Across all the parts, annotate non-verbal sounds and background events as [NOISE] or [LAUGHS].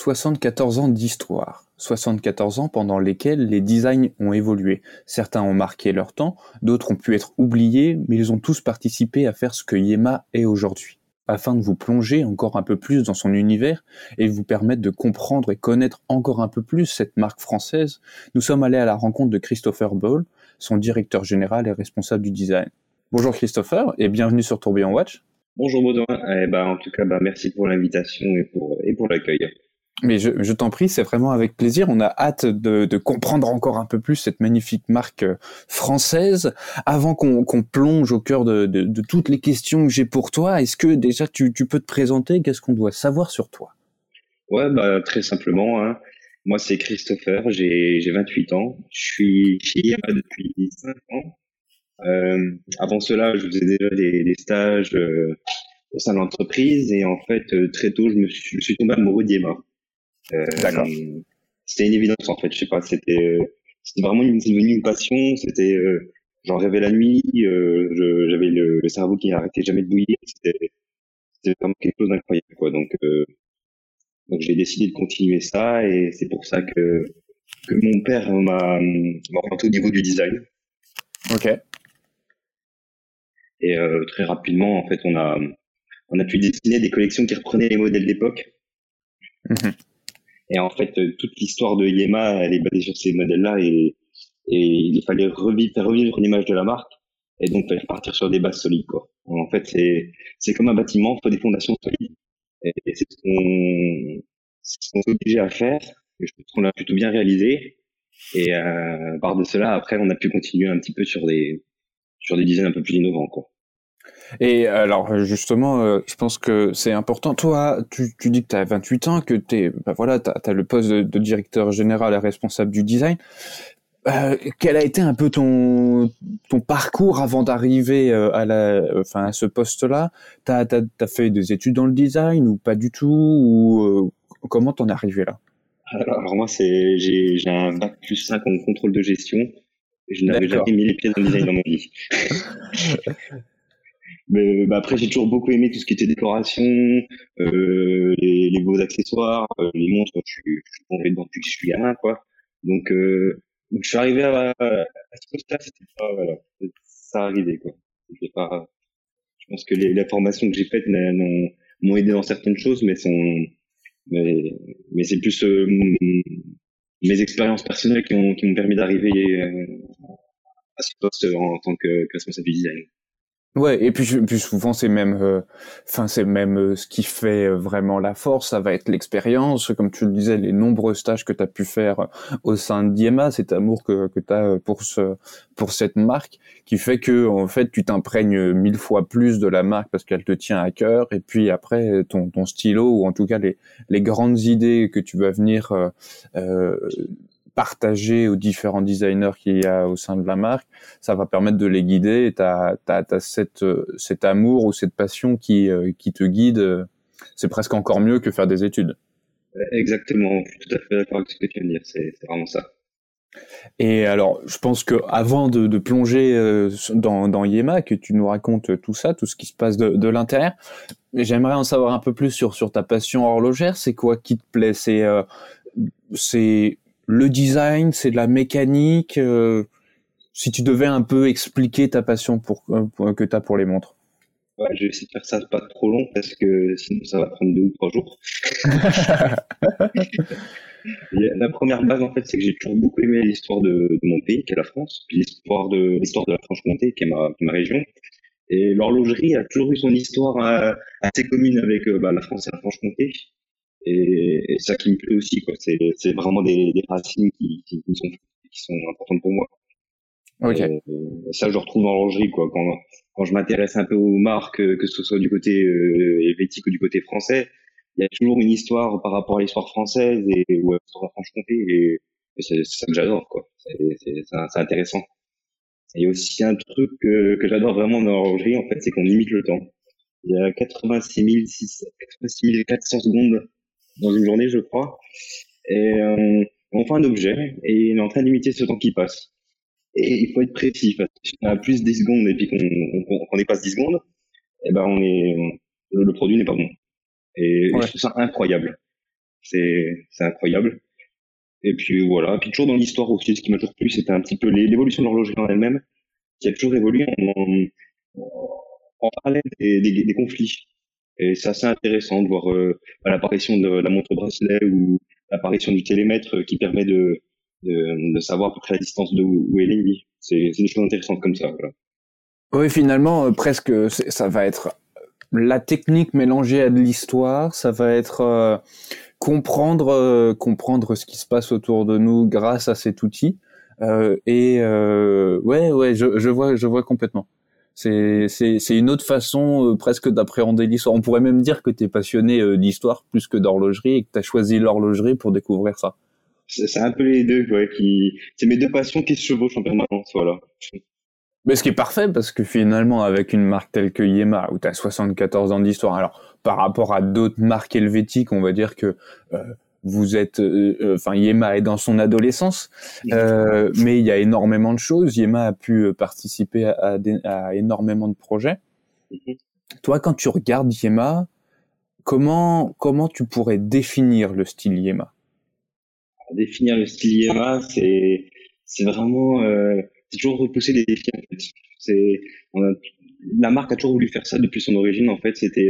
74 ans d'histoire. 74 ans pendant lesquels les designs ont évolué. Certains ont marqué leur temps, d'autres ont pu être oubliés, mais ils ont tous participé à faire ce que Yema est aujourd'hui. Afin de vous plonger encore un peu plus dans son univers et vous permettre de comprendre et connaître encore un peu plus cette marque française, nous sommes allés à la rencontre de Christopher Ball, son directeur général et responsable du design. Bonjour Christopher et bienvenue sur Tourbillon Watch. Bonjour Baudouin, eh ben, en tout cas bah, merci pour l'invitation et pour, et pour l'accueil. Mais je, t'en prie, c'est vraiment avec plaisir. On a hâte de, comprendre encore un peu plus cette magnifique marque euh, française. Avant qu'on plonge au cœur de, toutes les questions que j'ai pour toi, est-ce que déjà tu, peux te présenter? Qu'est-ce qu'on doit savoir sur toi? Ouais, bah, très simplement. Hein. Moi, c'est Christopher, j'ai 28 ans. Je suis fille depuis 5 ans? Euh, avant cela, je faisais déjà des, stages euh, au sein de l'entreprise et en fait, euh, très tôt, je me suis, je suis tombé amoureux d'Yema. Euh, D'accord. C'était une évidence en fait. Je sais pas, c'était euh, c'était vraiment une, une passion. C'était euh, j'en rêvais la nuit. j'avais le, le, cerveau qui n'arrêtait jamais de bouillir. C'était vraiment quelque chose d'incroyable quoi. Donc donc j'ai décidé de continuer ça et c'est pour ça que que mon père m'a m'a orienté au niveau du design. Ok. Et euh, très rapidement, en fait, on a on a pu dessiner des collections qui reprenaient les modèles d'époque. Mmh. Et en fait, euh, toute l'histoire de Yema, elle est basée sur ces modèles-là et, et il fallait revivre, faire revivre l'image de la marque et donc faire partir sur des bases solides, quoi. En fait, c'est, comme un bâtiment, il faut des fondations solides. Et, c'est ce qu'on, ce qu'on s'est obligé à faire. Et je pense qu'on l'a plutôt bien réalisé. Et euh, par de cela, après, on a pu continuer un petit peu sur des, sur des designs un peu plus innovants, quoi. Et alors justement, euh, je pense que c'est important. Toi, tu, tu dis que tu as 28 ans, que tu bah voilà, tu as, le poste de, de, directeur général et responsable du design. Euh, quel a été un peu ton, ton parcours avant d'arriver euh, à, la, enfin, à ce poste-là? Tu as, as, fait des études dans le design ou pas du tout? Ou euh, Comment t'en es arrivé là? Alors, moi, j'ai un bac plus 5 en contrôle de gestion. Je n'avais jamais mis les pieds dans le design dans ma vie. [LAUGHS] Mais bah, après, j'ai toujours beaucoup aimé tout ce qui était décoration, euh, les, les, beaux accessoires, euh, les montres. Je suis, tombé dedans depuis que je suis gamin, quoi. Donc, euh, je suis arrivé à, à ce poste-là, c'était pas, voilà, ça arrivait, quoi. Pas. Je pense que les, les formations que j'ai faites m'ont aidé dans certaines choses, mais sont, mais, mais c'est plus euh, mes expériences personnelles qui m'ont qui permis d'arriver euh, à ce poste en, tant que, que responsable design. Ouais, et puis, puis souvent c'est même, euh, enfin c'est même euh, ce qui fait euh, vraiment la force, ça va être l'expérience, comme tu le disais, les nombreux stages que tu as pu faire au sein de Diema, cet amour que, que tu as pour ce, pour cette marque, qui fait que en fait tu t'imprègnes mille fois plus de la marque parce qu'elle te tient à cœur, et puis après ton, ton stylo ou en tout cas les, les grandes idées que tu vas venir euh, partager aux différents designers qu'il y a au sein de la marque, ça va permettre de les guider et tu as, cette, cet amour ou cette passion qui, euh, qui te guide. C'est presque encore mieux que faire des études. Exactement, je suis tout à fait d'accord avec ce que tu viens de dire, c'est vraiment ça. Et alors, je pense que avant de, de plonger euh, dans, dans Yema, que tu nous racontes tout ça, tout ce qui se passe de, de l'intérieur, j'aimerais en savoir un peu plus sur, sur ta passion horlogère. C'est quoi qui te plaît? C'est euh, c'est le design, c'est de la mécanique. Euh, si tu devais un peu expliquer ta passion pour, euh, que tu as pour les montres. Ouais, je vais essayer de faire ça pas trop long parce que sinon ça va prendre deux ou trois jours. [LAUGHS] la première base en fait, c'est que j'ai toujours beaucoup aimé l'histoire de, de, mon pays, qui est la France, puis l'histoire de l'histoire de la Franche-Comté, qui est ma, ma région. Et l'horlogerie a toujours eu son histoire euh, assez commune avec bah, la France et la Franche-Comté. Et, et, ça qui me plaît aussi, quoi. C'est, c'est vraiment des, des racines qui, qui, qui, sont, qui sont importantes pour moi. Ok. Et, ça, je retrouve dans l'horlogerie, quoi. Quand, quand je m'intéresse un peu aux marques, que ce soit du côté euh, helvétique ou du côté français, il y a toujours une histoire par rapport à l'histoire française et ou à l'histoire de Franche-Comté. Et, et c'est, ça que j'adore, quoi. C'est, c'est, c'est intéressant. Et aussi un truc que, que j'adore vraiment dans l'horlogerie, en fait, c'est qu'on limite le temps. Il y a 86 86 400 secondes dans une journée, je crois. Et euh, on fait un objet et il est en train d'imiter ce temps qui passe. Et il faut être précis. Parce que si on a plus 10 secondes et puis qu'on on, on dépasse 10 secondes, eh ben on est, le produit n'est pas bon. Et ouais. je trouve ça incroyable. C'est incroyable. Et puis voilà, puis toujours dans l'histoire aussi, ce qui m'a toujours plu, c'était un petit peu l'évolution de l'horlogerie en elle-même, qui a toujours évolué en, en parallèle des, des, des, conflits. Et c'est assez intéressant de voir euh, bah, l'apparition de la montre bracelet ou l'apparition du télémètre qui permet de, de, savoir à peu près la distance de où est l'ennemi. C'est des choses intéressantes comme ça. Oui, finalement, euh, presque, ça va être la technique mélangée à de l'histoire, ça va être euh, comprendre euh, comprendre ce qui se passe autour de nous grâce à cet outil. Euh, et euh, ouais, ouais, je, je vois, je vois complètement. C'est c'est c'est une autre façon presque d'appréhender l'histoire. On pourrait même dire que tu es passionné d'histoire plus que d'horlogerie et que tu as choisi l'horlogerie pour découvrir ça. C'est un peu les deux, ouais, qui c'est mes deux passions qui se chevauchent en permanence, voilà. Mais ce qui est parfait parce que finalement avec une marque telle que Yema où tu as 74 ans d'histoire, alors par rapport à d'autres marques helvétiques, on va dire que euh, vous êtes, euh, euh, enfin Yema est dans son adolescence, mais il y a énormément de choses. Yema a pu participer à, à, énormément de projets. Mhm. Toi, quand tu regardes Yema, comment comment tu pourrais définir le style Yema? Définir le style Yema, c'est c'est vraiment c'est toujours repousser les défis en fait. C'est la marque a toujours voulu faire ça depuis son origine en fait. C'était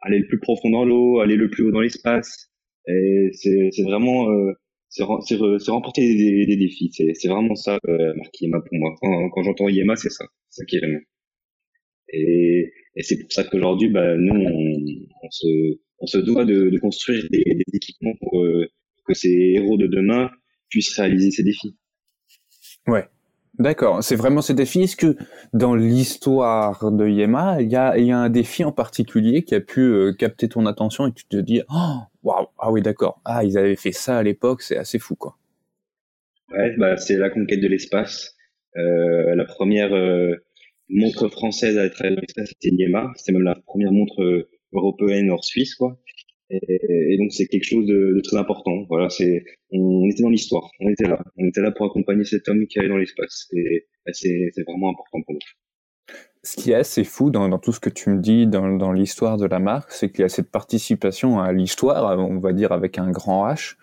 aller le plus profond dans l'eau, aller le plus haut dans l'espace. Et c'est vraiment euh, c'est remporter des, des défis. C'est vraiment ça euh, marque Yema pour moi. Quand, quand j'entends Yema, c'est ça, c'est ça qui est vraiment. Et, et c'est pour ça qu'aujourd'hui, bah, nous, on, on, se, on se doit de, de construire des, des équipements pour, euh, que ces héros de demain puissent réaliser ces défis. Ouais, D'accord, c'est vraiment ces défis. Est-ce que dans l'histoire de Yema, il y a, un défi en particulier qui a pu euh, capter ton attention et tu te dis, oh, waouh, ah oui, d'accord, ah, ils avaient fait ça à l'époque, c'est assez fou, quoi. Ouais, bah, c'est la conquête de l'espace. Euh, la première euh, montre française à être à l'espace, c'était Yema. C'était même la première montre européenne hors Suisse, quoi. Et, donc c'est quelque chose de, de, très important. Voilà, c'est on était dans l'histoire, on était là, on était là pour accompagner cet homme qui allait dans l'espace. Et c'est vraiment important pour nous. Ce qui est assez fou dans, dans tout ce que tu me dis dans, dans l'histoire de la marque, c'est qu'il y a cette participation à l'histoire, on va dire avec un grand H,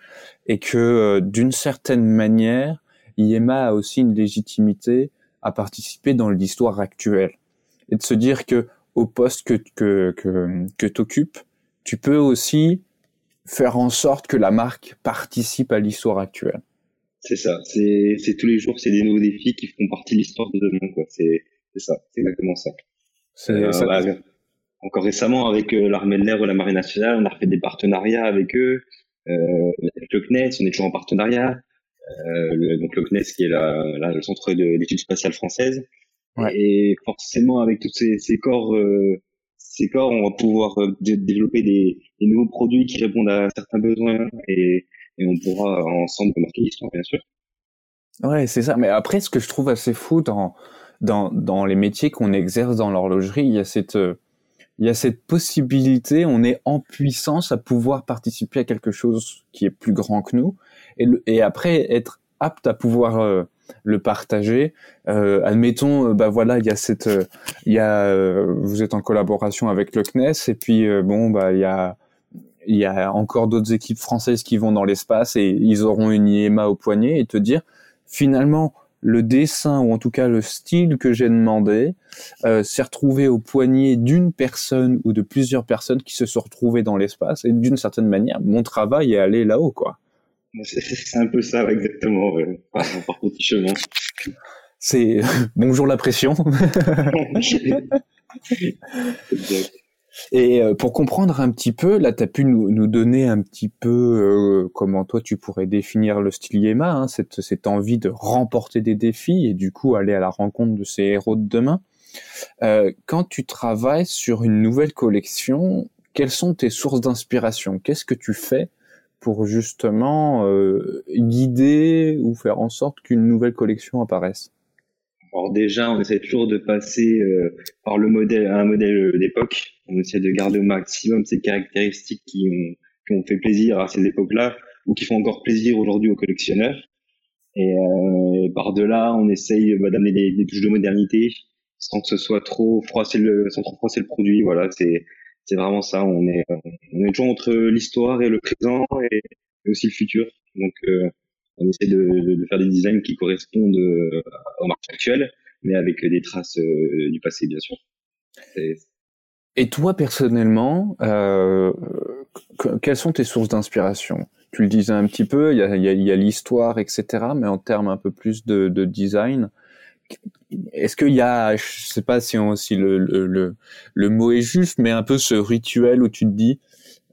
et que euh, d'une certaine manière, IEMA a aussi une légitimité à participer dans l'histoire actuelle et de se dire que au poste que que que, que t'occupes, tu peux aussi faire en sorte que la marque participe à l'histoire actuelle. C'est ça, c'est, tous les jours, c'est des nouveaux défis qui font partie de l'histoire de demain. C'est, ça, c'est exactement ça. Euh, ça. encore récemment, avec euh, l'armée de l'air ou la marine nationale, on a fait des partenariats avec eux, euh, avec le CNES, on est toujours en partenariat. Euh, le, donc le CNES qui est la, la le centre d'études spatiales françaises. Ouais. Et forcément, avec tous ces, ces corps euh, ces corps, on va pouvoir euh, développer des, nouveaux produits qui répondent à certains besoins et, on pourra ensemble marquer l'histoire, bien sûr. Ouais, c'est ça. Mais après, ce que je trouve assez fou dans, dans, les métiers qu'on exerce dans l'horlogerie, il y a cette, il y a cette possibilité, on est en puissance à pouvoir participer à quelque chose qui est plus grand que nous et après être apte à pouvoir euh, le partager. Euh, admettons, euh, bah voilà, il y a cette, euh, il y a, vous êtes en collaboration avec le CNES et puis bon, bah il y a, il y a encore d'autres équipes françaises qui vont dans l'espace et ils auront une IEMA au poignet et te dire finalement le dessin ou en tout cas le style que j'ai demandé s'est retrouvé au poignet d'une personne ou de plusieurs personnes qui se sont retrouvées dans l'espace et d'une certaine manière mon travail est allé là-haut quoi. [LAUGHS] C'est un peu ça, exactement, par, par petit chemin. C'est [LAUGHS] bonjour la pression. [LAUGHS] Et euh, pour comprendre un petit peu, là, tu as pu nous, nous, donner un petit peu euh, comment toi tu pourrais définir le style Yema, hein, cette, cette envie de remporter des défis et du coup aller à la rencontre de ces héros de demain. Euh, quand tu travailles sur une nouvelle collection, quelles sont tes sources d'inspiration? Qu'est-ce que tu fais pour justement euh, guider ou faire en sorte qu'une nouvelle collection apparaisse Alors déjà, on essaie toujours de passer euh, par le modèle un modèle d'époque. On essaie de garder au maximum ces caractéristiques qui ont, fait plaisir à ces époques-là ou qui font encore plaisir aujourd'hui aux collectionneurs. Et, euh, par delà, on essaye bah, d'amener des, touches de modernité sans que ce soit trop froisser le, sans trop froisser le produit. Voilà, c'est c'est vraiment ça. On est, on est toujours entre l'histoire et le présent et, aussi le futur. Donc, euh, on essaie de, de, faire des designs qui correspondent euh, au marché actuel, mais avec des traces euh, du passé, bien sûr. Et toi, personnellement, euh, quelles sont tes sources d'inspiration? Tu le disais un petit peu, il y a, y a l'histoire, etc., mais en termes un peu plus de, de design, est-ce qu'il y a, je sais pas si, si le, le, le, mot est juste, mais un peu ce rituel où tu te dis,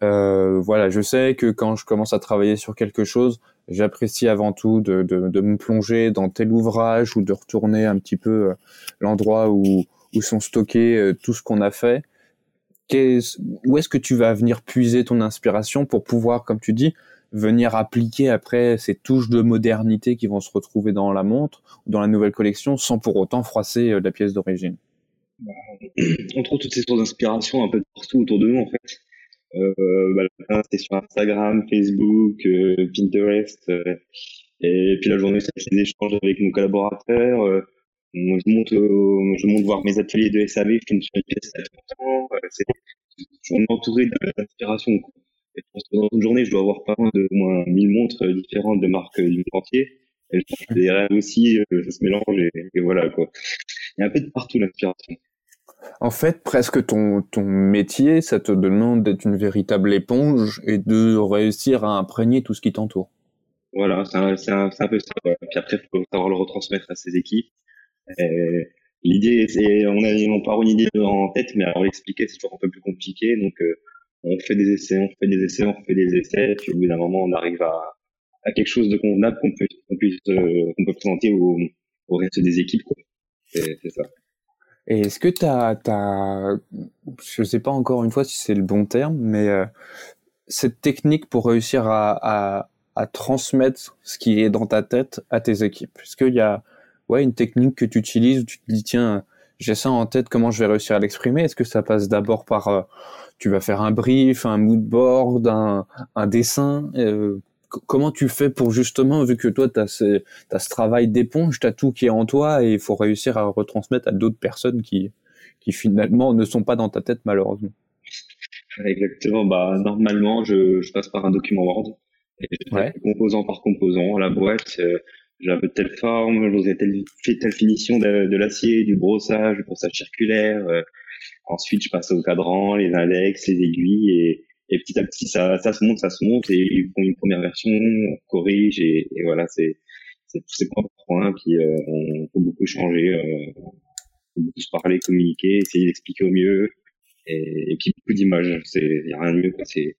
euh, voilà, je sais que quand je commence à travailler sur quelque chose, j'apprécie avant tout de, de, de, me plonger dans tel ouvrage ou de retourner un petit peu euh, l'endroit où, où sont stockés euh, tout ce qu'on a fait. où est-ce que tu vas venir puiser ton inspiration pour pouvoir, comme tu dis, venir appliquer après ces touches de modernité qui vont se retrouver dans la montre ou dans la nouvelle collection sans pour autant froisser euh, la pièce d'origine On trouve toutes ces sources d'inspiration un peu partout autour de nous en fait. Euh, bah, c'est sur Instagram, Facebook, euh, Pinterest. Euh, et puis la journée, c'est des échanges avec nos collaborateurs. Euh, je monte, je monte voir mes ateliers de SAV, je filme sur une pièce à. C'est, je suis entouré d'inspiration. Et dans une journée, je dois avoir pas moins de moins 1000 montres différentes de marques du monde entier. Et des rêves aussi, ça se mélange et, et, voilà quoi. Il y a un peu de partout l'inspiration. En fait, presque ton, ton métier, ça te demande d'être une véritable éponge et de réussir à imprégner tout ce qui t'entoure. Voilà, c'est un, un, un, peu ça. Puis après, il faut savoir le retransmettre à ses équipes. L'idée, c'est, on a, on part une idée en tête, mais alors l'expliquer, c'est toujours un peu plus compliqué. Donc, euh, on fait des essais, on fait des essais, on fait des essais, puis au bout d'un moment, on arrive à, à quelque chose de convenable qu'on peut, qu'on puisse, euh, qu'on peut présenter au, reste des équipes. C'est ça. Et est-ce que tu as, as, je sais pas encore une fois si c'est le bon terme, mais euh, cette technique pour réussir à, à, à, transmettre ce qui est dans ta tête à tes équipes? Est-ce qu'il y a ouais, une technique que tu utilises où tu te dis, tiens, j'ai ça en tête, comment je vais réussir à l'exprimer. Est-ce que ça passe d'abord par, euh, tu vas faire un brief, un mood board, un, un dessin euh, comment tu fais pour justement, vu que toi, tu as, ce, ce travail d'éponge, tu as tout qui est en toi et il faut réussir à retransmettre à d'autres personnes qui, qui finalement ne sont pas dans ta tête malheureusement? Exactement, bah normalement je, je passe par un document Word, et composant par composant, la boîte, euh, de telle forme, j'ai telle, telle finition de, l'acier, du brossage, du brossage circulaire, euh, ensuite je passe au cadran, les index, les aiguilles et, et petit à petit ça, ça se monte, ça se monte et ils font une première version, on corrige et, et voilà c'est c'est tous ces points puis euh, on peut beaucoup changer, euh, on beaucoup se parler, communiquer, essayer d'expliquer au mieux et, et puis beaucoup d'images, c'est y a rien de mieux c'est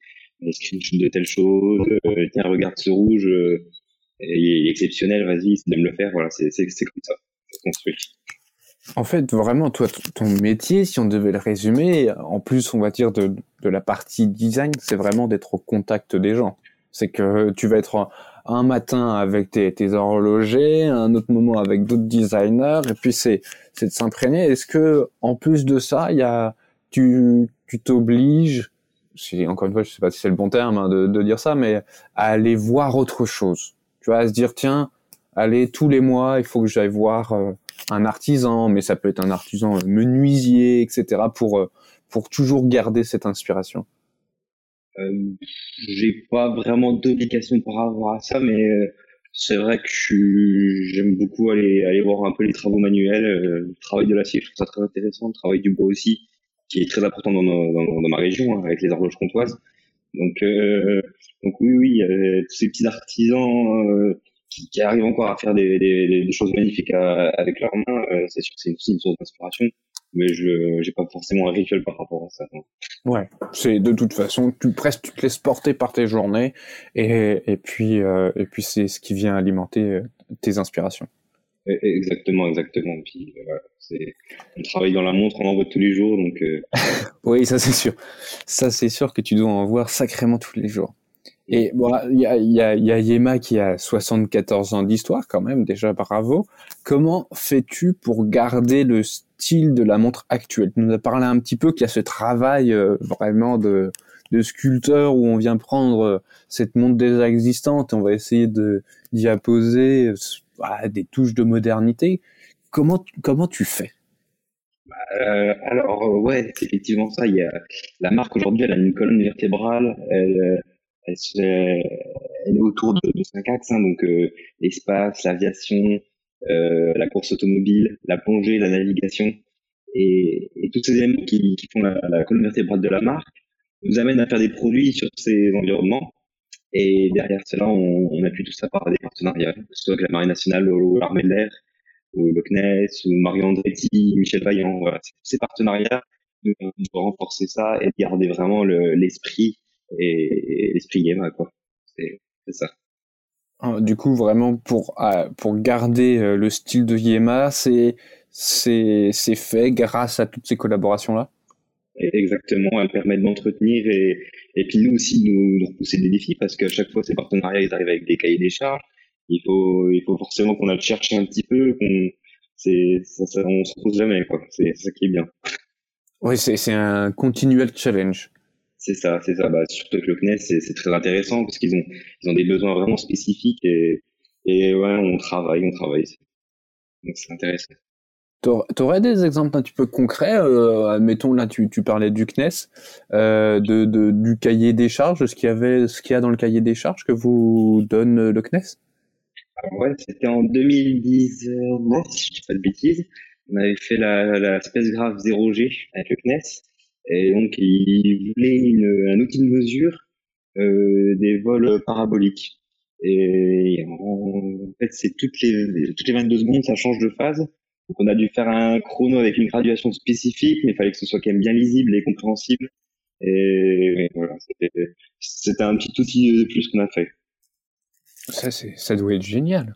un screenshot de telle chose, euh, tiens regarde ce rouge, euh, il est exceptionnel, vas-y, c'est de me le faire, voilà c'est c'est c'est comme ça, se construit. En fait, vraiment, toi, ton métier, si on devait le résumer, en plus, on va dire, de, la partie design, c'est vraiment d'être au contact des gens. C'est que tu vas être un matin avec tes, horlogers, un autre moment avec d'autres designers, et puis c'est c'est de s'imprégner. Est-ce que en plus de ça, il y a tu t'obliges, encore une fois, je sais pas si c'est le bon terme hein, de dire ça, mais à aller voir autre chose? Tu vois, à se dire tiens, allez tous les mois, il faut que j'aille voir euh, un artisan, mais ça peut être un artisan menuisier, etc. pour euh, pour toujours garder cette inspiration. Euh, j'ai pas vraiment d'obligation par rapport à ça, mais euh, c'est vrai que j'aime beaucoup aller aller voir un peu les travaux manuels, euh, le travail de l'acier, je trouve ça très intéressant, le travail du bois aussi, qui est très important dans, dans, dans ma région hein, avec les horloges comtoises. Donc donc oui oui, tous ces petits artisans qui, arrivent encore à faire des, des, des choses magnifiques avec leurs mains, euh, c'est sûr que c'est aussi une source d'inspiration. Mais je j'ai pas forcément un rituel par rapport à ça. Ouais, c'est de toute façon, tu presque tu te laisses porter par tes journées et, et puis euh, et puis c'est ce qui vient alimenter euh, tes inspirations. Exactement, exactement. Puis voilà, c'est on travaille dans la montre, on en voit tous les jours, donc. [LAUGHS] oui, ça c'est sûr. Ça c'est sûr que tu dois en voir sacrément tous les jours. Et bon, il y a, y, a, y a Yema qui a 74 ans d'histoire quand même, déjà bravo. Comment fais-tu pour garder le style de la montre actuelle? Tu nous as parlé un petit peu qu'il y a ce travail euh, vraiment de, de sculpteur où on vient prendre euh, cette montre déjà existante et on va essayer de d'y apposer euh, des touches de modernité. Comment comment tu fais? Euh, alors euh, ouais, c'est effectivement ça. La marque aujourd'hui, elle a une colonne vertébrale. Elle, elle est autour de, cinq axes, hein, donc euh, l'espace, l'aviation, euh, la course automobile, la plongée, la navigation, et, tous ces éléments qui, qui font la, la, colonne vertébrale de la marque nous amènent à faire des produits sur ces environnements. Et derrière cela, on, appuie tout ça par des partenariats, que ce soit avec la Marine nationale ou l'armée de l'air, ou le CNES, ou Mario Andretti, Michel Vaillant. Voilà, ces partenariats nous, renforcer ça et garder vraiment l'esprit et, et l'esprit game, quoi. C'est ça. Ah, du coup, vraiment pour ah, pour garder euh, le style de Yema, c'est fait grâce à toutes ces collaborations là. Exactement, elles permettent d'entretenir et et puis nous aussi nous, nous repousser des défis parce qu'à chaque fois ces partenariats ils arrivent avec des cahiers des charges. Il faut il faut forcément qu'on aille chercher un petit peu, qu'on c'est ça, ça, on se pose jamais quoi. C'est ça qui est bien. Oui, c'est c'est un continuel challenge. C'est ça, c'est ça. Bah, surtout que le CNES, c'est très intéressant parce qu'ils ont, ils ont des besoins vraiment spécifiques et, et ouais, on travaille, on travaille. Donc c'est intéressant. Tu aurais des exemples un petit peu concrets euh, Admettons, là, tu, parlais du CNES, euh, de, du cahier des charges, ce qu'il y avait, ce qu'il y a dans le cahier des charges que vous donne le CNES ouais, c'était en 2019, si je dis pas de bêtises. On avait fait la, la Spacecraft 0G avec le CNES. Et donc, il voulait un outil de mesure euh, des vols paraboliques. Et en fait, c'est toutes les, toutes les 22 secondes, ça change de phase. Donc, on a dû faire un chrono avec une graduation spécifique, mais il fallait que ce soit quand même bien lisible et compréhensible. Et, voilà, c'était un petit outil de plus qu'on a fait. Ça, c'est, ça doit être génial.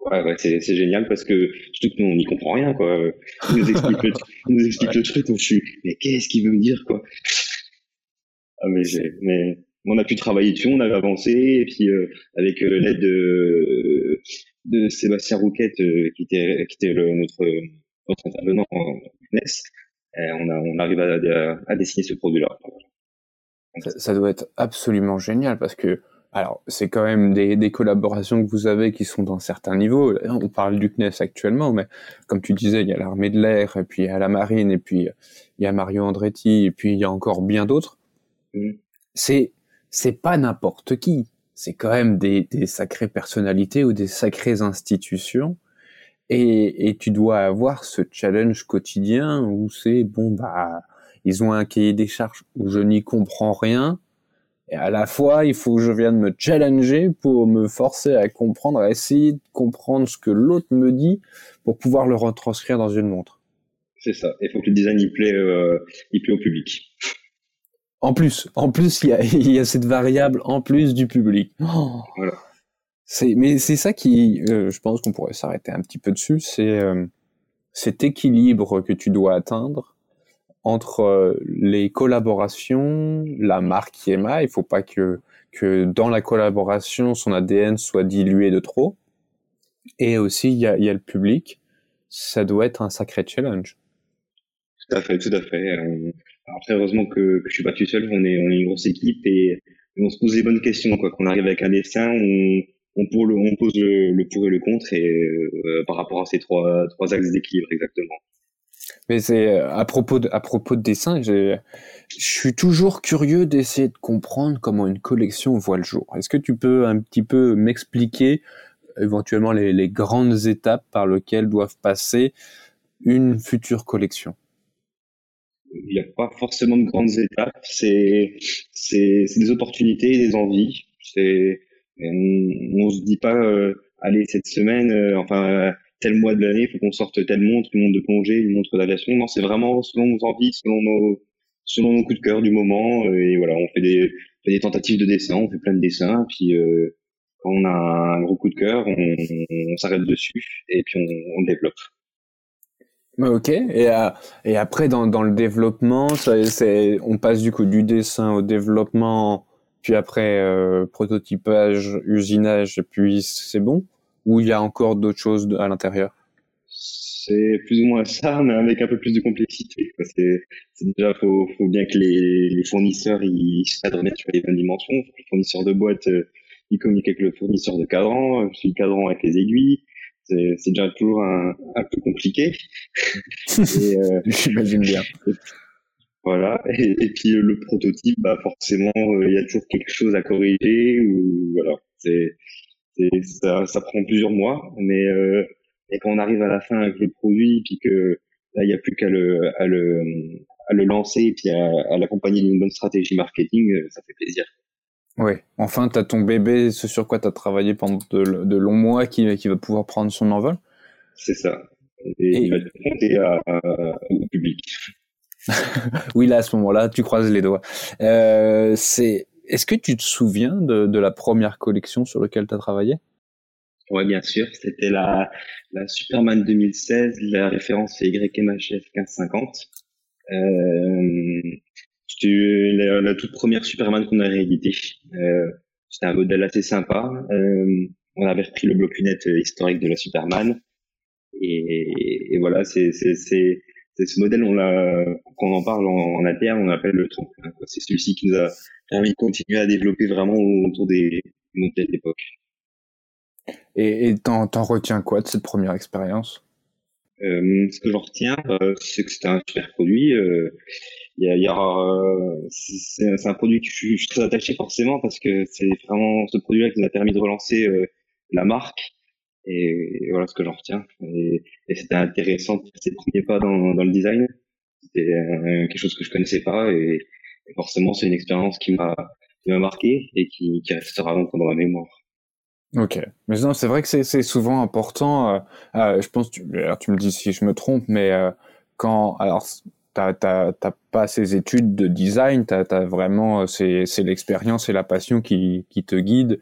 Ouais, ouais c'est, génial parce que surtout que nous, on n'y comprend rien, quoi. Il nous explique le, il nous explique le truc, on suis, mais qu'est-ce qu'il veut me dire, quoi? Ah, mais mais on a pu travailler dessus, on avait avancé, et puis euh, avec euh, l'aide de, de Sébastien Rouquette, euh, qui était, qui était le, notre, notre intervenant en NES, on, a, on arrive à, à, à dessiner ce produit-là. Ça, ça, doit être absolument génial parce que alors, c'est quand même des, des, collaborations que vous avez qui sont d'un certain niveau. On parle du CNES actuellement, mais comme tu disais, il y a l'armée de l'air, et puis il y a la marine, et puis il y a Mario Andretti, et puis il y a encore bien d'autres. C'est c'est pas n'importe qui. C'est quand même des, des sacrées personnalités ou des sacrées institutions. Et, et tu dois avoir ce challenge quotidien où c'est bon bah ils ont un cahier des charges où je n'y comprends rien et à la fois, il faut que je vienne me challenger pour me forcer à comprendre, à essayer de comprendre ce que l'autre me dit pour pouvoir le retranscrire dans une montre. C'est ça. Il faut que le design il plaît, euh, il plaît au public. En plus, en plus, il y a, [LAUGHS] il y a cette variable en plus du public. Oh. Voilà. C'est, mais c'est ça qui, euh, je pense qu'on pourrait s'arrêter un petit peu dessus. C'est euh, cet équilibre que tu dois atteindre entre euh, les collaborations, la marque Yema, il faut pas que que dans la collaboration son ADN soit dilué de trop. Et aussi il y a, y a le public, ça doit être un sacré challenge. Tout à fait, tout à fait. Après heureusement que, que je suis pas tout seul, on est on est une grosse équipe et on se pose les bonnes questions quoi. Qu'on arrive avec un dessin, on on, pour le, on pose le, le, pour et le contre et euh, par rapport à ces trois trois axes d'équilibre exactement. Mais c'est euh, à propos de, à propos de dessin, je suis toujours curieux d'essayer de comprendre comment une collection voit le jour. Est-ce que tu peux un petit peu m'expliquer éventuellement les, les, grandes étapes par lesquelles doivent passer une future collection? Il n'y a pas forcément de grandes étapes, c'est c'est des opportunités, des envies. C'est on, on se dit pas euh, allez cette semaine, euh, enfin tel mois de l'année, faut qu'on sorte telle montre, une montre de plongée, une montre d'aviation. Non, c'est vraiment selon nos envies, selon nos, selon nos coups de cœur du moment. Euh, et voilà, on fait des, fait des tentatives de dessin, on fait plein de dessins, puis euh, quand on a un gros coup de cœur, on, on, s'arrête dessus et puis on, on développe. Ok. Et, euh, et après, dans, le développement, on passe du coup du dessin au développement, puis après euh, prototypage, usinage, et puis c'est bon? Ou il y a encore d'autres choses à l'intérieur? C'est plus ou moins ça, mais avec un peu plus de complexité. C'est, déjà faut, bien que les, les fournisseurs ils s'adressent bien sur les bonnes dimensions. Le fournisseur de boîte euh, il communique avec le fournisseur de cadran, puis le cadran avec les aiguilles. C'est déjà toujours un, un peu compliqué. [LAUGHS] euh, J'imagine bien. Voilà. Et, et, puis le prototype, bah forcément, il y a toujours quelque chose à corriger ou voilà. C'est ça, ça prend plusieurs mois, mais euh, et quand on arrive à la fin avec le produit, puis que là il n'y a plus qu'à le, à le à le lancer et puis à, à l'accompagner d'une bonne stratégie marketing, ça fait plaisir. Oui, enfin, tu as ton bébé, ce sur quoi tu as travaillé pendant de, de, longs mois, qui, qui va pouvoir prendre son envol C'est ça. Et, et, il va compter à, à, au public. [LAUGHS] oui, là, à ce moment-là, tu croises les doigts. Euh, c'est... Est-ce que tu te souviens de, de la première collection sur laquelle tu as travaillé? Oui, bien sûr. C'était la, la Superman 2016. La référence c'est YMHF 1550. Euh, c'était la, la, toute première Superman qu'on a réédité. Euh, c'était un modèle assez sympa. Euh, on avait repris le bloc lunette historique de la Superman. Et, et voilà, c'est ce modèle, on l'a, quand on en parle en, en interne, on appelle le tronc. C'est celui-ci qui nous a permis de continuer à développer vraiment autour des modèles d'époque. Et t'en retiens quoi de cette première expérience? Euh, Ce que j'en retiens, euh, c'est que c'était un super produit. Euh, il y a, y a c'est un produit que je, suis très attaché forcément parce que c'est vraiment ce produit-là qui nous a permis de relancer euh, la marque. Et, voilà ce que j'en retiens. Et, c'était intéressant de faire ses premiers pas dans, dans le design. C'était euh, quelque chose que je connaissais pas et, forcément c'est une expérience qui m'a m'a marqué et qui, qui restera longtemps dans ma mémoire. Ok, mais non, c'est vrai que c'est souvent important. Euh, euh, je pense, tu, tu me dis si je me trompe, mais euh, quand alors t'as pas ces études de design, t'as as vraiment euh, c'est l'expérience et la passion qui, qui te guident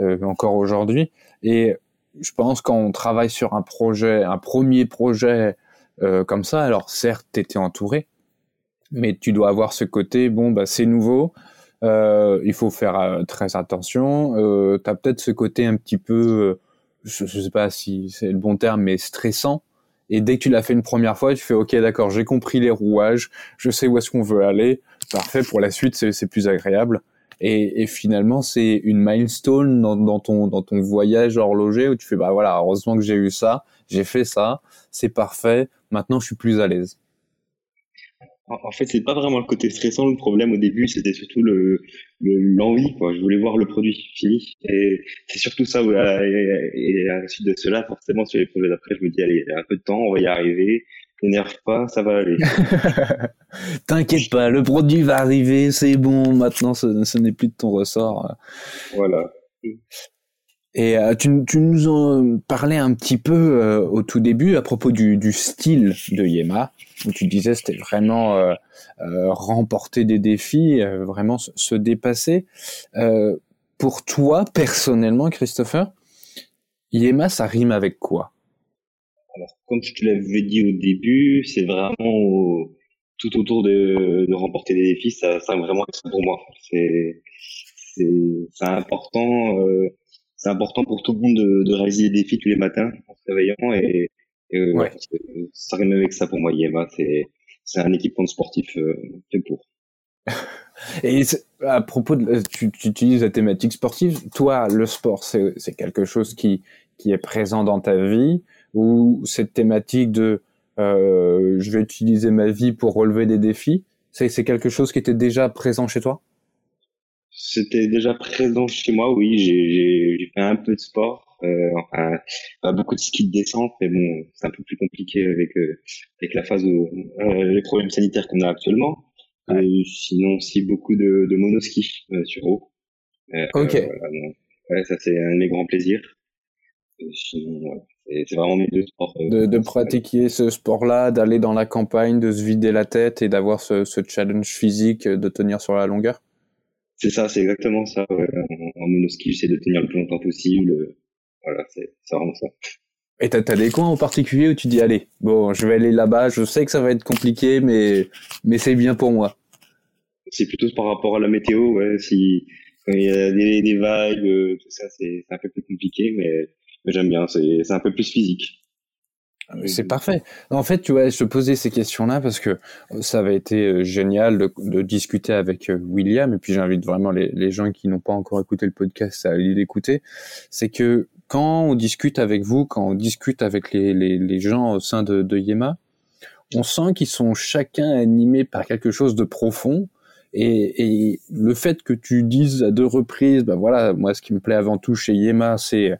euh, encore aujourd'hui. Et je pense quand on travaille sur un projet, un premier projet euh, comme ça, alors certes t'étais entouré, mais tu dois avoir ce côté bon bah c'est nouveau, euh, il faut faire euh, très attention. Euh, t'as peut-être ce côté un petit peu, je, je sais pas si c'est le bon terme, mais stressant et dès que tu l'as fait une première fois, tu fais OK, d'accord, j'ai compris les rouages, je sais où est-ce qu'on veut aller. Parfait, pour la suite, c'est plus agréable. Et, finalement, c'est une milestone dans, dans, ton, dans ton voyage horloger où tu fais, bah voilà, heureusement que j'ai eu ça, j'ai fait ça, c'est parfait, maintenant je suis plus à l'aise. En fait, c'est pas vraiment le côté stressant le problème au début, c'était surtout le l'envie quoi. Je voulais voir le produit fini et c'est surtout ça. Et à la suite de cela, forcément sur les projets d'après, je me dis allez, il y a un peu de temps, on va y arriver. N'énerve pas, ça va aller. [LAUGHS] T'inquiète pas, le produit va arriver, c'est bon. Maintenant, ce, ce n'est plus de ton ressort. Voilà. Et euh, tu, tu, nous en parlais un petit peu euh, au tout début à propos du, du, style de Yema, où tu disais c'était vraiment euh, euh, remporter des défis, euh, vraiment se, se dépasser. pour toi, personnellement, Christopher, Yema, ça rime avec quoi? Alors, comme je te l'avais dit au début, c'est vraiment tout autour de, de, remporter des défis, ça, ça vraiment pour moi. C'est important c'est important pour tout le monde de, de, réaliser des défis tous les matins en se réveillant et, et euh, ouais. ça rime avec ça pour moi Yema. C'est c'est un équipement sportif euh, fait pour. [LAUGHS] Et à propos de tu, tu, utilises la thématique sportive. Toi le sport c'est c'est quelque chose qui qui est présent dans ta vie ou cette thématique de euh, je vais utiliser ma vie pour relever des défis c'est c'est quelque chose qui était déjà présent chez toi? C'était déjà présent chez moi, oui. J'ai fait un peu de sport, euh, enfin pas beaucoup de ski de descente, mais bon, c'est un peu plus compliqué avec euh, avec la phase où euh, les problèmes sanitaires qu'on a actuellement. Ouais. Et sinon, aussi beaucoup de, de monoski euh, sur eau. Euh, ok. ouais, ça c'est un de mes grands plaisirs. Sinon, c'est vraiment mes deux sports. de, de pratiquer ce sport-là, d'aller dans la campagne, de se vider la tête et d'avoir ce, ce challenge physique de tenir sur la longueur. C'est ça, c'est exactement ça. Ouais. En, en monoski, j'essaie de tenir le plus longtemps possible. Voilà, c'est vraiment ça. Et t'as as des coins en particulier où tu dis allez, bon, je vais aller là-bas. Je sais que ça va être compliqué, mais mais c'est bien pour moi. C'est plutôt par rapport à la météo. Ouais, si quand il y a des, des vagues, euh, tout ça, c'est un peu plus compliqué, mais, mais j'aime bien. C'est un peu plus physique. C'est parfait. En fait, tu vois, te posais ces questions-là parce que ça avait été génial de, de discuter avec William, et puis j'invite vraiment les, les, gens qui n'ont pas encore écouté le podcast à aller l'écouter. C'est que quand on discute avec vous, quand on discute avec les, les, les gens au sein de, de Yema, on sent qu'ils sont chacun animés par quelque chose de profond. Et, et, le fait que tu dises à deux reprises, bah voilà, moi ce qui me plaît avant tout chez Yema, c'est euh,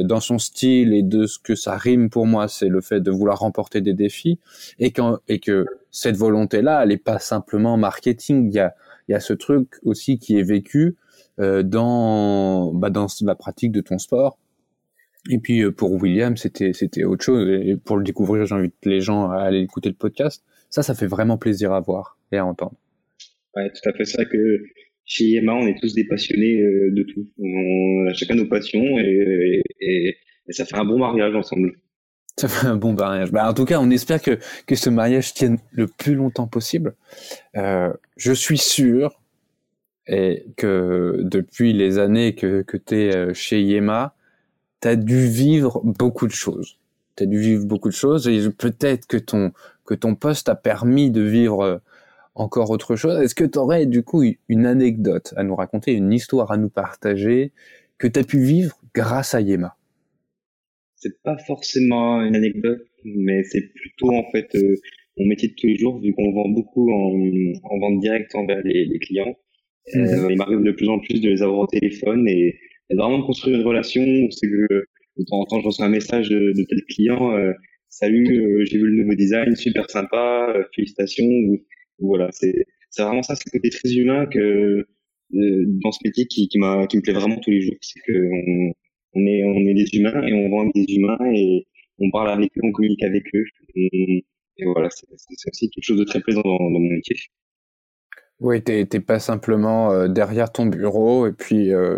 dans son style et de ce que ça rime pour moi, c'est le fait de vouloir remporter des défis et, que cette volonté-là, elle n'est pas simplement marketing. Il y a, ce truc aussi qui est vécu euh, dans, bah, dans la pratique de ton sport. Et puis euh, pour William, c'était c'était autre chose. Et pour le découvrir, j'invite les gens à aller écouter le podcast. Ça, ça fait vraiment plaisir à voir et à entendre. Ouais, tout à fait. C'est vrai que chez Yema, on est tous des passionnés euh, de tout. On a chacun nos passions et, ça fait un bon mariage ensemble. Ça fait un bon mariage. Bah, en tout cas, on espère que, que ce mariage tienne le plus longtemps possible. Euh, je suis sûr et que depuis les années que, que tu es euh, chez Yema, tu as dû vivre beaucoup de choses. Tu as dû vivre beaucoup de choses et peut-être que ton, que ton poste a permis de vivre encore autre chose. Est-ce que tu aurais du coup une anecdote à nous raconter, une histoire à nous partager que tu as pu vivre grâce à Yema? C'est pas forcément une anecdote, mais c'est plutôt en fait euh, mon métier de tous les jours, vu qu'on vend beaucoup en, en, vente directe envers les, les clients. Mmh. Euh, il m'arrive de plus en plus de les avoir au téléphone et, et vraiment de construire une relation. C'est que de temps en temps, je reçois un message de, de tel client. Euh, Salut, j'ai vu le nouveau design, super sympa, félicitations. Ou, voilà, c'est vraiment ça, c'est le côté très humain que euh, dans ce métier qui, qui, m'a qui me plaît vraiment tous les jours. C'est que on, est on est des humains et on vend des humains et on parle avec eux, on communique avec eux. Et, et voilà, c'est aussi quelque chose de très plaisant dans, dans mon métier. Oui, t'es pas simplement euh, derrière ton bureau et puis euh,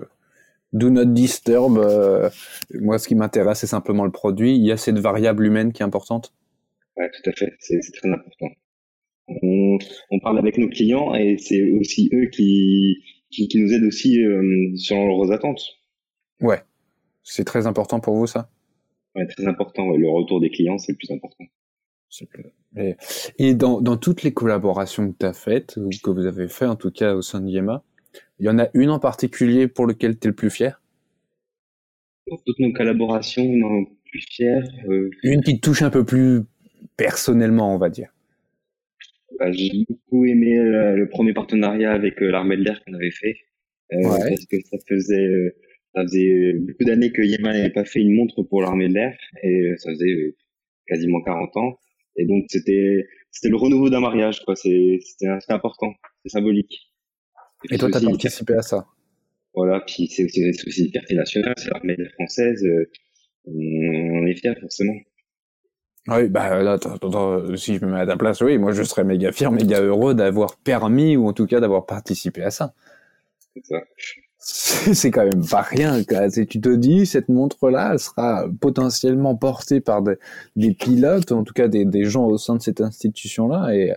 do not disturb. Euh, moi, ce qui m'intéresse, c'est simplement le produit. Il y a cette variable humaine qui est importante. Ouais, tout à fait. C'est très important. On, on, parle avec nos clients et c'est aussi eux qui, qui, qui, nous aident aussi euh, sur leurs attentes. Ouais, c'est très important pour vous ça? Ouais, très important. Ouais. Le retour des clients, c'est le plus important. Et, et dans, dans, toutes les collaborations que tu as faites, ou que vous avez fait en tout cas au sein de Yema, il y en a une en particulier pour laquelle tu es le plus fier? Pour toutes nos collaborations, non, le plus fier. Euh... Une qui te touche un peu plus personnellement, on va dire. Bah, J'ai beaucoup aimé le, le, premier partenariat avec euh, l'armée de l'air qu'on avait fait. Euh, ouais. Parce que ça faisait, euh, ça faisait beaucoup d'années que Yema n'avait pas fait une montre pour l'armée de l'air. Et euh, ça faisait quasiment 40 ans. Et donc c'était c'était le renouveau d'un mariage, quoi. C'était important, c'est symbolique. Et, et toi, t'as participé à ça? Voilà, puis c'est aussi, une fierté nationale, c'est l'armée française. Euh, on est fiers, forcément. Oui, bah là, si je me mets à ta place, oui, moi je serais méga fier, méga heureux d'avoir permis ou en tout cas d'avoir participé à ça. C'est ça [LAUGHS] c'est quand même pas rien. Si tu te dis, cette montre-là, elle sera potentiellement portée par des, des pilotes, en tout cas des, des, gens au sein de cette institution-là, et,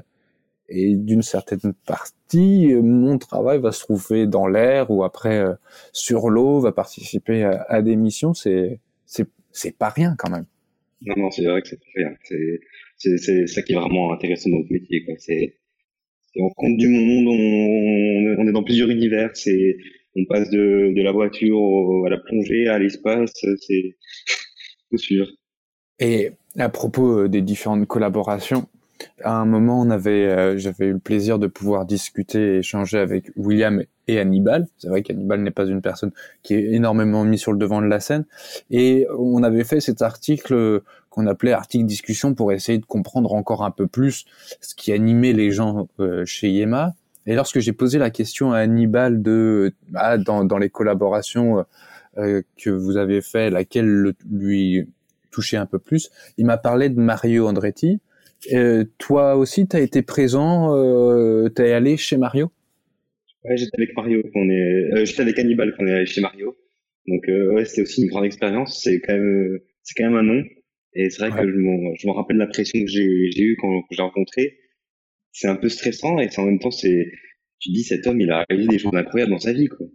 et d'une certaine partie, mon travail va se trouver dans l'air ou après euh, sur l'eau, va participer à, à des missions. C'est c'est pas rien quand même. Non, non, c'est vrai que c'est rien. C'est ça qui est vraiment intéressant dans notre métier. C'est on compte du monde, on, on est dans plusieurs univers. C'est on passe de, de la voiture à la plongée, à l'espace, c'est sûr. Et à propos euh, des différentes collaborations, à un moment, on avait, euh, j'avais eu le plaisir de pouvoir discuter et échanger avec William et Hannibal. C'est vrai qu'Hannibal n'est pas une personne qui est énormément mise sur le devant de la scène. Et on avait fait cet article qu'on appelait article discussion pour essayer de comprendre encore un peu plus ce qui animait les gens euh, chez Yema. Et lorsque j'ai posé la question à Hannibal de ah, dans, dans les collaborations euh, que vous avez fait, laquelle le, lui touchait un peu plus, il m'a parlé de Mario Andretti. Euh, toi aussi, tu as été présent, euh, tu es allé chez Mario? Ouais, j'étais avec Mario, on est, euh, j'étais avec Hannibal quand on est allé chez Mario. Donc euh, ouais, c'était aussi une grande expérience. C'est quand même, c'est quand même un nom. Et c'est vrai ouais. que je me rappelle la pression que j'ai eue quand, quand j'ai rencontré c'est un peu stressant et en même temps c'est tu dis cet homme il a réalisé des choses incroyables dans sa vie quoi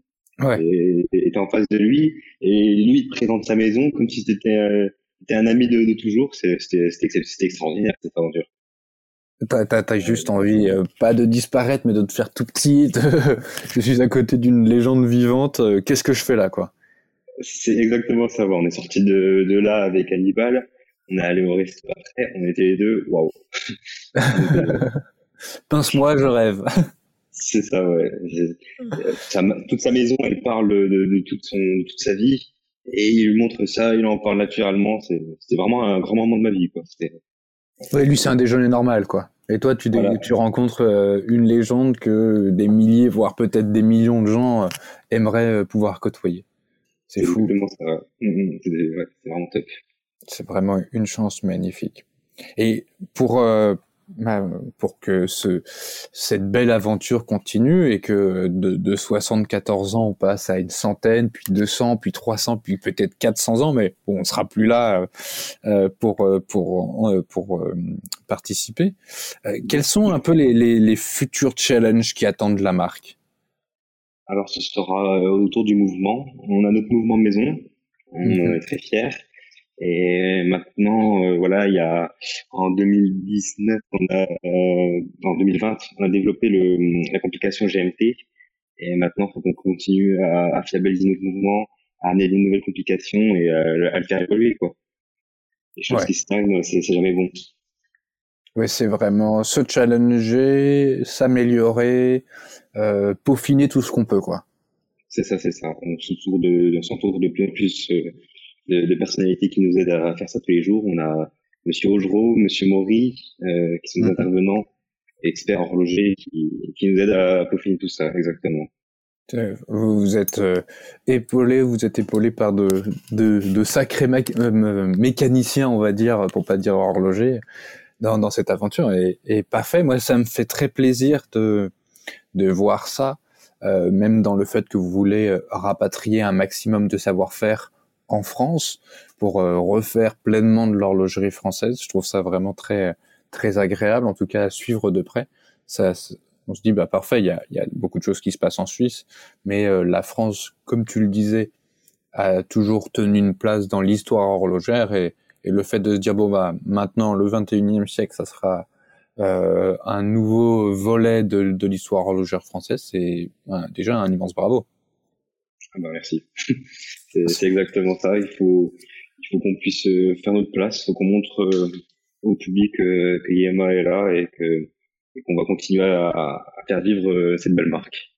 ouais. et t'es en face de lui et lui il te présente sa maison comme si c'était euh, un ami de, de toujours c'était extraordinaire cette aventure T'as, juste envie, euh, pas de disparaître, mais de te faire tout petit. [LAUGHS] Je suis à côté d'une légende vivante. Euh, qu'est-ce que je fais là, quoi? C'est exactement ça. On est sorti de, de là avec Hannibal. On est allé au resto après. On était les deux. Waouh. [LAUGHS] Pince-moi, je rêve. [LAUGHS] C'est ça, ouais. toute sa maison, elle parle de, de, toute, son, toute sa vie. Et il lui montre ça, il en parle naturellement. C'était vraiment un grand moment de ma vie, quoi. Ouais, lui, c'est un déjeuner normal, quoi. Et toi, tu, tu rencontres euh, une légende que des milliers, voire peut-être des millions de gens euh, aimeraient euh, pouvoir côtoyer. C'est fou. Mm, mm, c'est vraiment top. C'est vraiment une chance magnifique. Et pour pour que ce, cette belle aventure continue et que de, de 74 ans on passe à une centaine, puis 200, puis 300, puis peut-être 400 ans, mais bon, on sera plus là euh, pour pour pour, pour participer. Euh, quels sont un peu les, les, les, futurs challenges qui attendent la marque? Alors ce sera euh, autour du mouvement. On a notre mouvement de maison, on mhm. est très fiers. Et maintenant, euh, voilà, il y a en 2019, on a, euh, en 2020, on a développé le, la complication GMT. Et maintenant, il faut qu'on continue à, à, fiabiliser notre mouvement, à amener des nouvelles complications et à, le faire évoluer, quoi. Les choses qui stagnent, c'est jamais bon. Oui, c'est vraiment se challenger, s'améliorer, euh, peaufiner tout ce qu'on peut, quoi. C'est ça, c'est ça. On s'entoure de, on s'entoure de plus en plus euh, de, de, personnalités qui nous aident à faire ça tous les jours. On a Monsieur Augereau, Monsieur Maury, euh, qui sont des intervenants, experts horlogers, qui, qui nous aident à peaufiner tout ça, exactement. Vous êtes euh, épaulé, vous êtes épaulé par de, de, de sacrés euh, mécaniciens, on va dire, pour pas dire horlogers, dans, dans cette aventure. Et, et parfait, moi, ça me fait très plaisir de, de voir ça, euh, même dans le fait que vous voulez rapatrier un maximum de savoir-faire en France pour euh, refaire pleinement de l'horlogerie française. Je trouve ça vraiment très très agréable, en tout cas à suivre de près. Ça, on se dit bah parfait, il y a, beaucoup de choses qui se passent en Suisse, mais euh, la France, comme tu le disais, a toujours tenu une place dans l'histoire horlogère et, le fait de se dire bon bah maintenant le 21e siècle, ça sera euh, un nouveau volet de, de l'histoire horlogère française, c'est déjà un immense bravo. Ah bah merci. [LAUGHS] c'est exactement ça. Il faut, il faut qu'on puisse euh, faire notre place. Il faut qu'on montre euh, au public euh, que Yema est là et que qu'on va continuer à, à, faire vivre cette belle marque.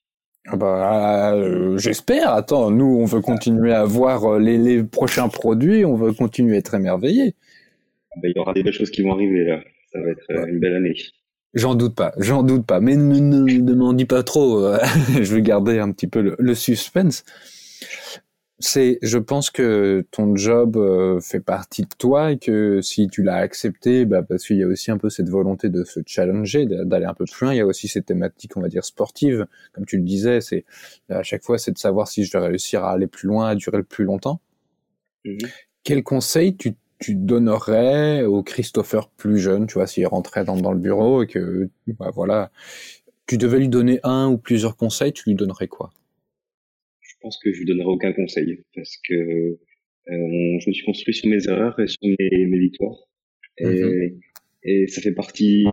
Ah bah, j'espère. Attends, nous, on veut continuer à voir les, les prochains produits. On veut continuer à être émerveillés. Ah bah, il y aura des belles choses qui vont arriver là. Ça va être une belle année. J'en doute pas, j'en doute pas. Mais ne, ne, m'en dis pas trop. [LAUGHS] je vais garder un petit peu le, le suspense c'est, je pense que ton job euh, fait partie de toi et que si tu l'as accepté, bah, parce qu'il y a aussi un peu cette volonté de se challenger, d'aller un peu plus loin. Il y a aussi cette thématique, on va dire sportive, comme tu le disais. C'est à chaque fois, c'est de savoir si je vais réussir à aller plus loin, à durer le plus longtemps. Mm-hmm. Quel conseil tu, tu donnerais au Christopher plus jeune, tu vois, s'il rentrait dans, dans le bureau et que, bah, voilà, tu devais lui donner un ou plusieurs conseils, tu lui donnerais quoi? Pense que je lui donnerai aucun conseil parce que euh, je me suis construit sur mes erreurs et sur mes, victoires. Et, mhm. et, ça fait partie.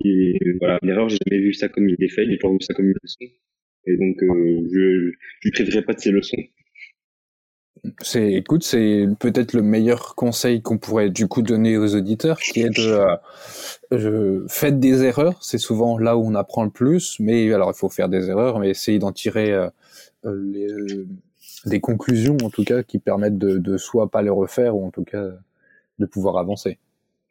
Voilà, l'erreur, j'ai jamais vu ça comme une défaite, j'ai toujours vu ça comme une leçon. Et donc, euh, je, je lui priverai pas de ces leçons. C'est, écoute, c'est peut-être le meilleur conseil qu'on pourrait du coup donner aux auditeurs, qui est de euh, faites des erreurs. C'est souvent là où on apprend le plus, mais alors il faut faire des erreurs, mais essayer d'en tirer euh, les, des conclusions en tout cas qui permettent de, de soit pas les refaire ou en tout cas de pouvoir avancer.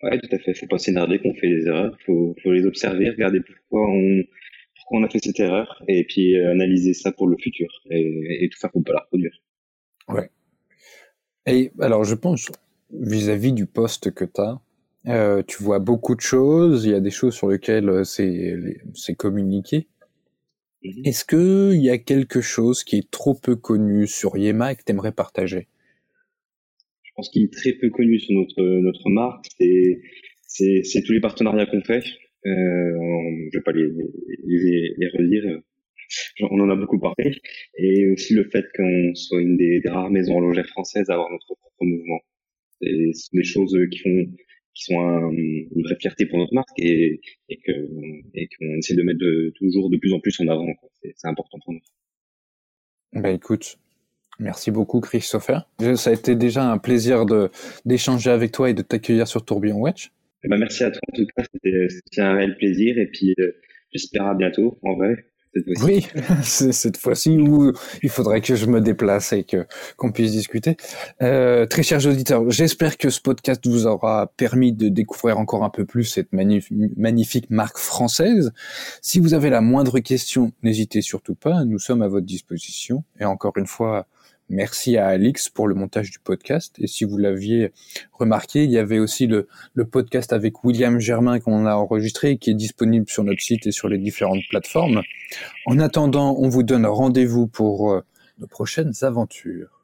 Ouais, tout à fait. Faut pas s'énerver qu'on fait des erreurs. Faut, faut les observer, regarder pourquoi on, pourquoi on a fait cette erreur et puis euh, analyser ça pour le futur et, et tout faire pour pas la reproduire. Ouais. Et alors, je pense vis-à-vis du poste que tu as, euh, tu vois beaucoup de choses. Il y a des choses sur lesquelles euh, c'est communiqué. Mhm. Est-ce qu'il y a quelque chose qui est trop peu connu sur Yema et que tu aimerais partager? Je pense qu'il est très peu connu sur notre, notre marque. C'est tous les partenariats qu'on fait. Euh, je ne vais pas les, les, les, redire. On en a beaucoup parlé. Et aussi le fait qu'on soit une des, des, rares maisons horlogères françaises à avoir notre propre mouvement. C'est des choses qui font qui sont une vraie fierté pour notre marque et, et que et qu'on essaie de mettre de, toujours de plus en plus en avant. C'est important pour nous. Bah écoute, Merci beaucoup, Christopher. Ça a été déjà un plaisir d'échanger avec toi et de t'accueillir sur Tourbillon Watch. Eh ben, merci à toi en tout cas, c'était un réel plaisir et puis euh, j'espère à bientôt en vrai. Oui, [LAUGHS] cette fois-ci où il faudrait que je me déplace et que qu'on puisse discuter. Euh, très chers auditeurs, j'espère que ce podcast vous aura permis de découvrir encore un peu plus cette magnifique marque française. Si vous avez la moindre question, n'hésitez surtout pas, nous sommes à votre disposition. Et encore une fois, Merci à Alix pour le montage du podcast. Et si vous l'aviez remarqué, il y avait aussi le, podcast avec William Germain qu'on a enregistré et qui est disponible sur notre site et sur les différentes plateformes. En attendant, on vous donne rendez-vous pour euh, nos prochaines aventures.